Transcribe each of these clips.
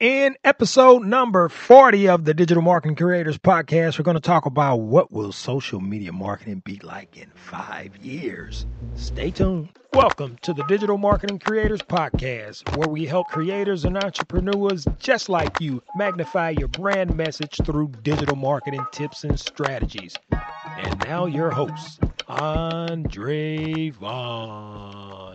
In episode number 40 of the Digital Marketing Creators Podcast, we're going to talk about what will social media marketing be like in five years. Stay tuned. Welcome to the Digital Marketing Creators Podcast, where we help creators and entrepreneurs just like you magnify your brand message through digital marketing tips and strategies. And now your host, Andrel Vaughn.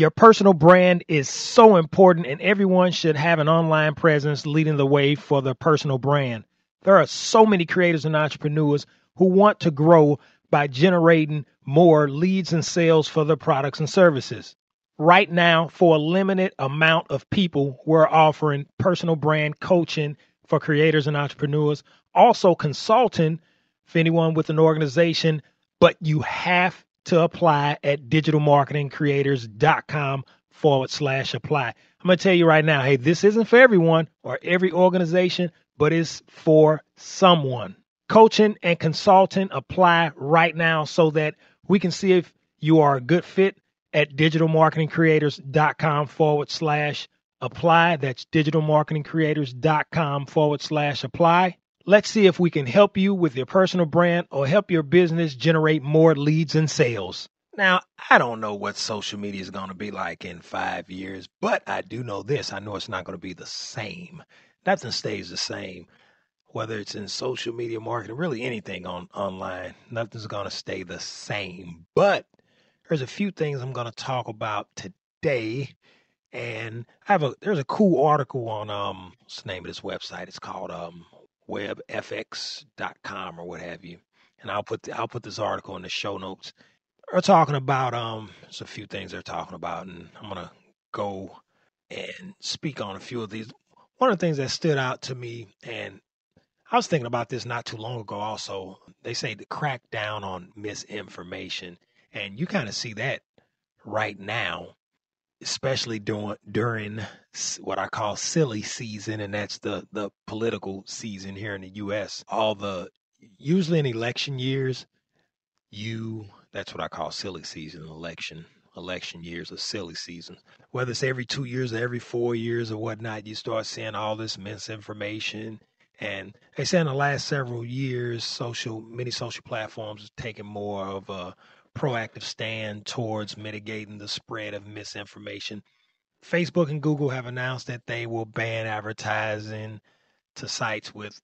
Your personal brand is so important, and everyone should have an online presence leading the way for their personal brand. There are so many creators and entrepreneurs who want to grow by generating more leads and sales for their products and services. Right now, for a limited amount of people, we're offering personal brand coaching for creators and entrepreneurs, also consulting for anyone with an organization, but you have to apply at digitalmarketingcreators.com forward slash apply. I'm going to tell you right now hey, this isn't for everyone or every organization, but it's for someone. Coaching and consulting apply right now so that we can see if you are a good fit at digitalmarketingcreators.com forward slash apply. That's digitalmarketingcreators.com forward slash apply. Let's see if we can help you with your personal brand or help your business generate more leads and sales. Now, I don't know what social media is going to be like in five years, but I do know this. I know it's not going to be the same. Nothing stays the same. Whether it's in social media marketing, really anything on online, nothing's going to stay the same. But there's a few things I'm going to talk about today. And I have a there's a cool article on um what's the name of this website? It's called um webfx.com or what have you. And I'll put the, I'll put this article in the show notes. They're talking about um there's a few things they're talking about and I'm gonna go and speak on a few of these. One of the things that stood out to me and I was thinking about this not too long ago also. They say to crack down on misinformation. And you kind of see that right now especially during during what I call silly season, and that's the the political season here in the U.S. All the usually in election years, you that's what I call silly season election election years or silly season. Whether it's every two years or every four years or whatnot, you start seeing all this misinformation. And they say in the last several years, social many social platforms have taken more of a proactive stand towards mitigating the spread of misinformation. Facebook and Google have announced that they will ban advertising to sites with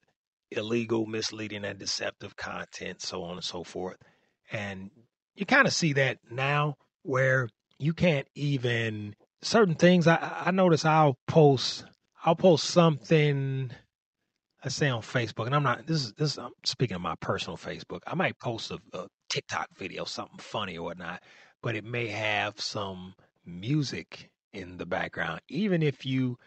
illegal, misleading, and deceptive content, so on and so forth. And you kind of see that now where you can't even certain things. I, I notice I'll post I'll post something I say on Facebook, and I'm not this is this I'm speaking of my personal Facebook. I might post a, a TikTok video, something funny or whatnot, but it may have some music in the background. Even if you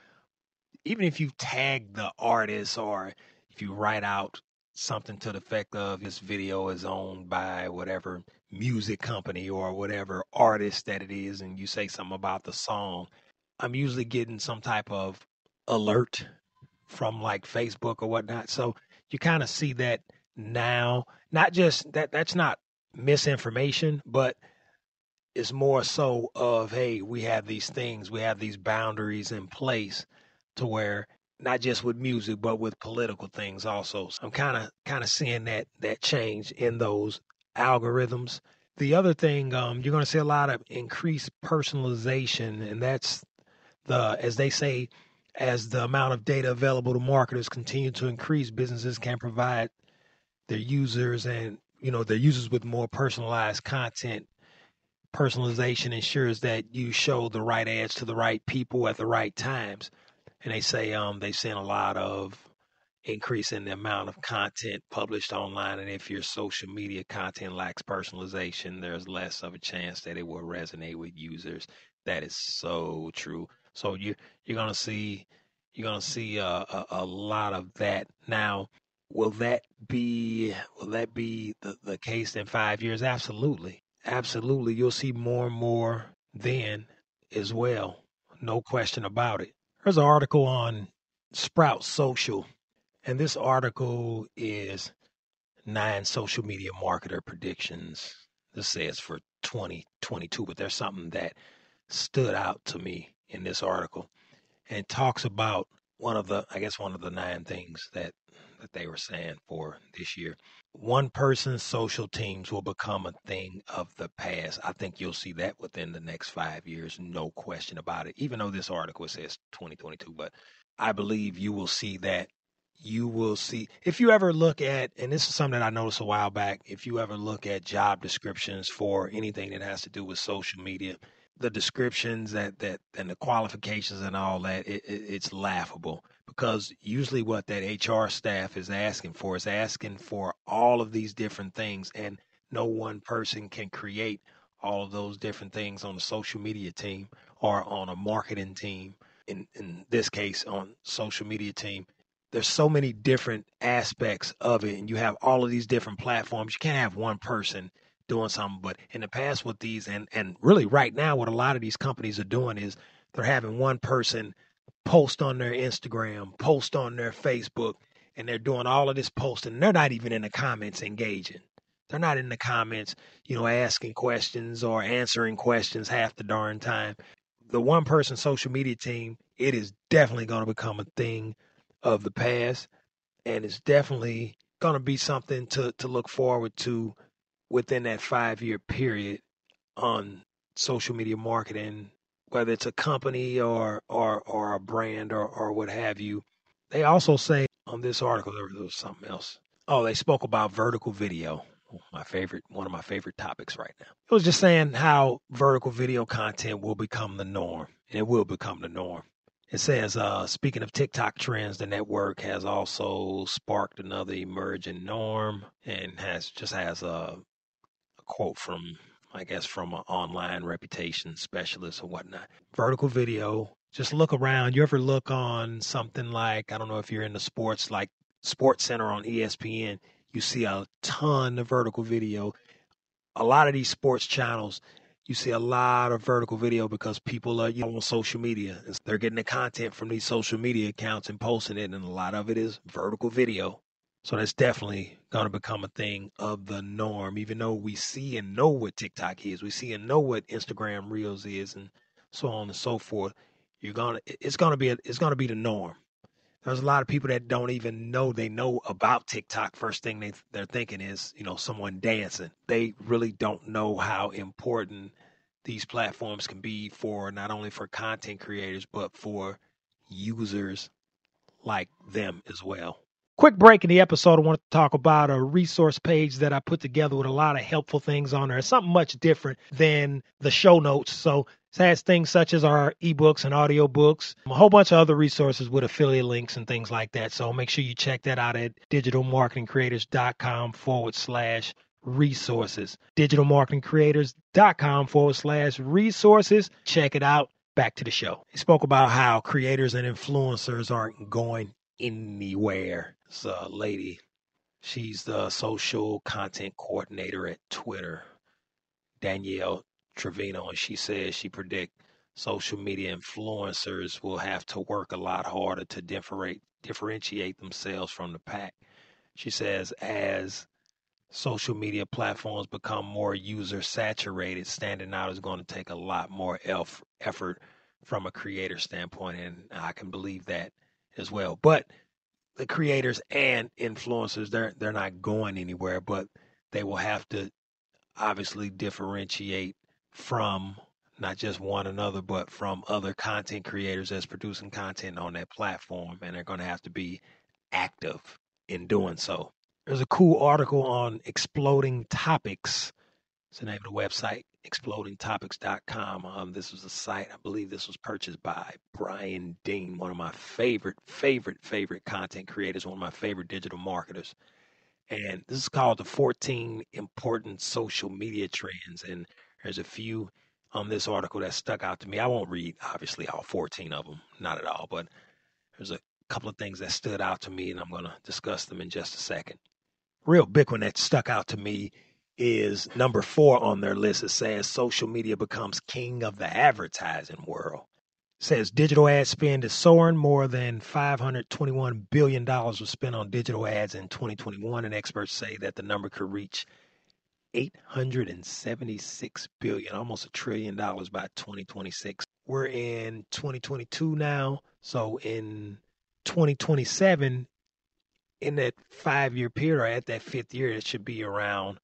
even if you tag the artist or if you write out something to the effect of this video is owned by whatever music company or whatever artist that it is and you say something about the song, I'm usually getting some type of alert from like Facebook or whatnot. So you kind of see that now. Not just that that's not misinformation, but it's more so of hey, we have these things, we have these boundaries in place to where not just with music, but with political things also. So I'm kind of kind of seeing that that change in those algorithms. The other thing, um, you're going to see a lot of increased personalization, and that's the as they say, as the amount of data available to marketers continue to increase, businesses can provide their users and you know, their users with more personalized content. Personalization ensures that you show the right ads to the right people at the right times. And they say um, they've seen a lot of increase in the amount of content published online. And if your social media content lacks personalization, there's less of a chance that it will resonate with users. That is so true. So you you're gonna see you're gonna see a, a, a lot of that now. Will that be will that be the, the case in five years? Absolutely. Absolutely. You'll see more and more then as well. No question about it. There's an article on Sprout Social, and this article is nine social media marketer predictions. This says for 2022, but there's something that stood out to me in this article and talks about one of the I guess one of the nine things that that they were saying for this year. One person social teams will become a thing of the past. I think you'll see that within the next five years, no question about it. Even though this article says 2022, but I believe you will see that. You will see if you ever look at, and this is something that I noticed a while back. If you ever look at job descriptions for anything that has to do with social media, the descriptions that that and the qualifications and all that it, it, it's laughable because usually what that HR staff is asking for is asking for all of these different things and no one person can create all of those different things on a social media team or on a marketing team in in this case on social media team there's so many different aspects of it and you have all of these different platforms you can't have one person doing something. But in the past with these and and really right now what a lot of these companies are doing is they're having one person post on their Instagram, post on their Facebook, and they're doing all of this posting. They're not even in the comments engaging. They're not in the comments, you know, asking questions or answering questions half the darn time. The one person social media team, it is definitely going to become a thing of the past and it's definitely going to be something to to look forward to within that five year period on social media marketing, whether it's a company or or or a brand or or what have you. They also say on this article there was something else. Oh, they spoke about vertical video. My favorite, one of my favorite topics right now. It was just saying how vertical video content will become the norm, and it will become the norm. It says, uh, speaking of TikTok trends, the network has also sparked another emerging norm and has just has a quote from, I guess, from an online reputation specialist or whatnot. Vertical video. Just look around. You ever look on something like, I don't know if you're into sports, like Sports Center on ESPN, you see a ton of vertical video. A lot of these sports channels, you see a lot of vertical video because people are you know, on social media. They're getting the content from these social media accounts and posting it, and a lot of it is vertical video. So that's definitely going to become a thing of the norm, even though we see and know what TikTok is, we see and know what Instagram Reels is, and so on and so forth. You're gonna, it's gonna be, a, it's gonna be the norm. There's a lot of people that don't even know they know about TikTok. First thing they they're thinking is, you know, someone dancing. They really don't know how important these platforms can be for not only for content creators but for users like them as well. Quick break in the episode. I want to talk about a resource page that I put together with a lot of helpful things on there. It's something much different than the show notes. So it has things such as our ebooks and audiobooks, a whole bunch of other resources with affiliate links and things like that. So make sure you check that out at digitalmarketingcreators.com forward slash resources. Digitalmarketingcreators.com forward slash resources. Check it out. Back to the show. He spoke about how creators and influencers aren't going anywhere. It's a uh, lady. She's the social content coordinator at Twitter, Danielle Trevino, and she says she predict social media influencers will have to work a lot harder to differentiate differentiate themselves from the pack. She says as social media platforms become more user saturated, standing out is going to take a lot more elf effort from a creator standpoint, and I can believe that as well. But the creators and influencers, they're they're not going anywhere, but they will have to obviously differentiate from not just one another, but from other content creators that's producing content on that platform, and they're going to have to be active in doing so. There's a cool article on exploding topics. It's the name of the website explodingtopics.com. Um, this was a site, I believe this was purchased by Brian Dean, one of my favorite, favorite, favorite content creators, one of my favorite digital marketers. And this is called the 14 Important Social Media Trends. And there's a few on this article that stuck out to me. I won't read, obviously, all 14 of them, not at all, but there's a couple of things that stood out to me, and I'm going to discuss them in just a second. Real big one that stuck out to me is number four on their list. It says social media becomes king of the advertising world. It says digital ad spend is soaring. More than $521 billion was spent on digital ads in 2021, and experts say that the number could reach 876 billion, almost a trillion dollars by 2026. We're in 2022 now, so in 2027 in that five year period or at that fifth year, it should be around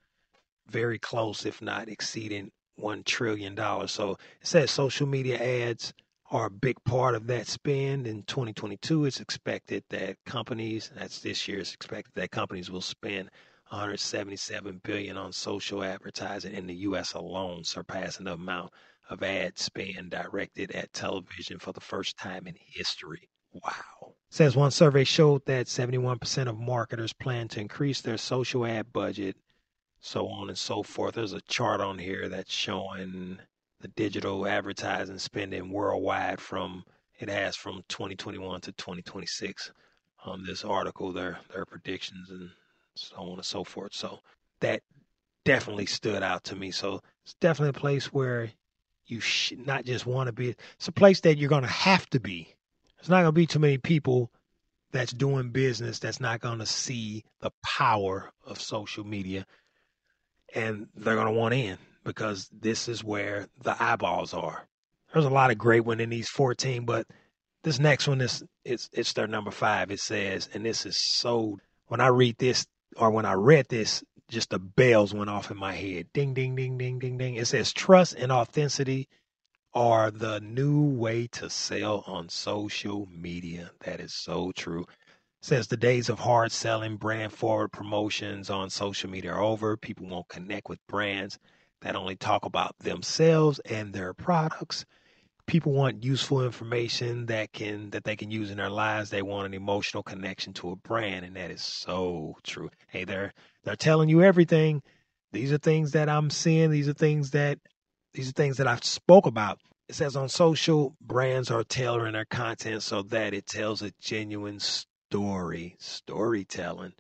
very close, if not exceeding one trillion dollars. So it says social media ads are a big part of that spend. In 2022, it's expected that companies, that's this year, it's expected that companies will spend 177 billion on social advertising in the U.S. alone, surpassing the amount of ad spend directed at television for the first time in history. Wow. says one survey showed that 71% of marketers plan to increase their social ad budget, so on and so forth. There's a chart on here that's showing the digital advertising spending worldwide from it has from 2021 to 2026 on um, this article their their predictions and so on and so forth. So that definitely stood out to me. So it's definitely a place where you should not just want to be it's a place that you're going to have to be. There's not going to be too many people that's doing business that's not going to see the power of social media and they're going to want in because this is where the eyeballs are. There's a lot of great one in these 14, but this next one is it's it's their number five. It says, and this is so when I read this or when I read this, just the bells went off in my head. Ding ding ding ding ding ding. It says trust and authenticity are the new way to sell on social media. That is so true. Says the days of hard selling brand forward promotions on social media are over. People won't connect with brands that only talk about themselves and their products. People want useful information that can that they can use in their lives. They want an emotional connection to a brand, and that is so true. Hey, they're they're telling you everything. These are things that I'm seeing. These are things that these are things that I've spoke about. It says on social, brands are tailoring their content so that it tells a genuine story, storytelling,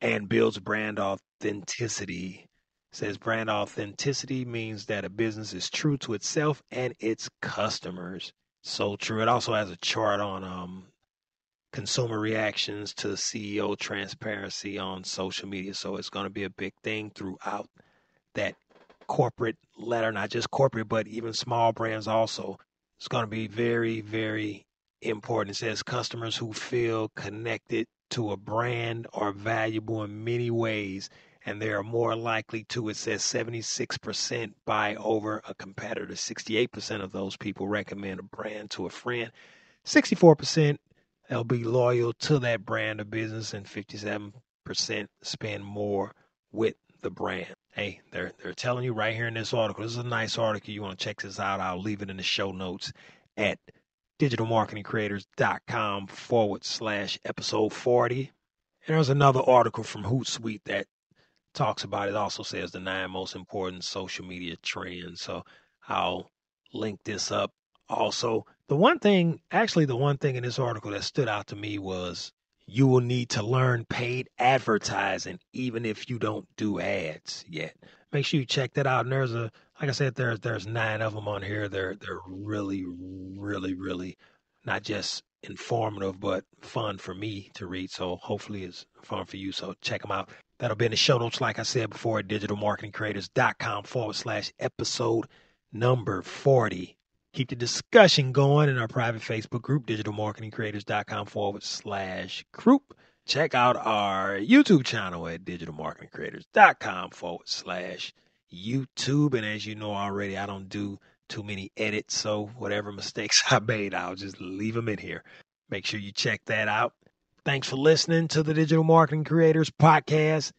and builds brand authenticity says brand authenticity means that a business is true to itself and its customers. So true. It also has a chart on um, consumer reactions to CEO transparency on social media. So it's going to be a big thing throughout that corporate letter, not just corporate, but even small brands also. It's going to be very, very important. It says customers who feel connected to a brand are valuable in many ways and they are more likely to, it says 76% buy over a competitor. 68% of those people recommend a brand to a friend. 64% they'll be loyal to that brand of business, and 57% spend more with the brand. Hey, they're they're telling you right here in this article. This is a nice article. You want to check this out? I'll leave it in the show notes at digitalmarketingcreators.com forward slash episode 40. And there's another article from Hootsuite that talks about it also says the nine most important social media trends. So I'll link this up. Also, the one thing, actually, the one thing in this article that stood out to me was you will need to learn paid advertising even if you don't do ads yet. Make sure you check that out. And there's a, like I said, there's there's nine of them on here. They're they're really, really, really not just informative but fun for me to read. So hopefully it's fun for you. So check them out. That'll be in the show notes, like I said before, at digitalmarketingcreators.com forward slash episode number 40. Keep the discussion going in our private Facebook group, digitalmarketingcreators.com forward slash group. Check out our YouTube channel at digitalmarketingcreators.com forward slash YouTube. And as you know already, I don't do too many edits, so whatever mistakes I made, I'll just leave them in here. Make sure you check that out. Thanks for listening to the Digital Marketing Creators Podcast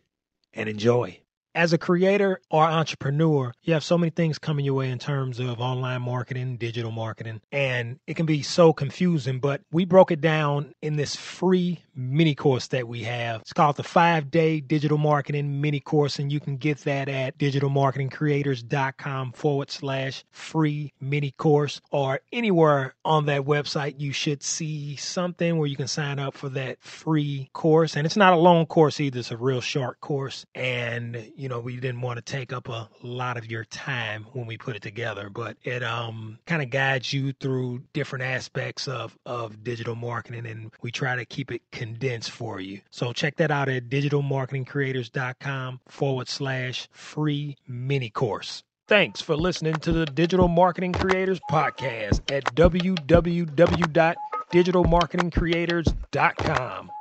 and enjoy as a creator or entrepreneur, you have so many things coming your way in terms of online marketing, digital marketing, and it can be so confusing. But we broke it down in this free mini course that we have. It's called the five day digital marketing mini course, and you can get that at digitalmarketingcreators.com forward slash free mini course or anywhere on that website. You should see something where you can sign up for that free course. And it's not a long course either, it's a real short course. And you know, we didn't want to take up a lot of your time when we put it together, but it um kind of guides you through different aspects of of digital marketing and we try to keep it condensed for you. So check that out at digitalmarketingcreators.com forward slash free mini course. Thanks for listening to the Digital Marketing Creators Podcast at www digitalmarketingcreators.com.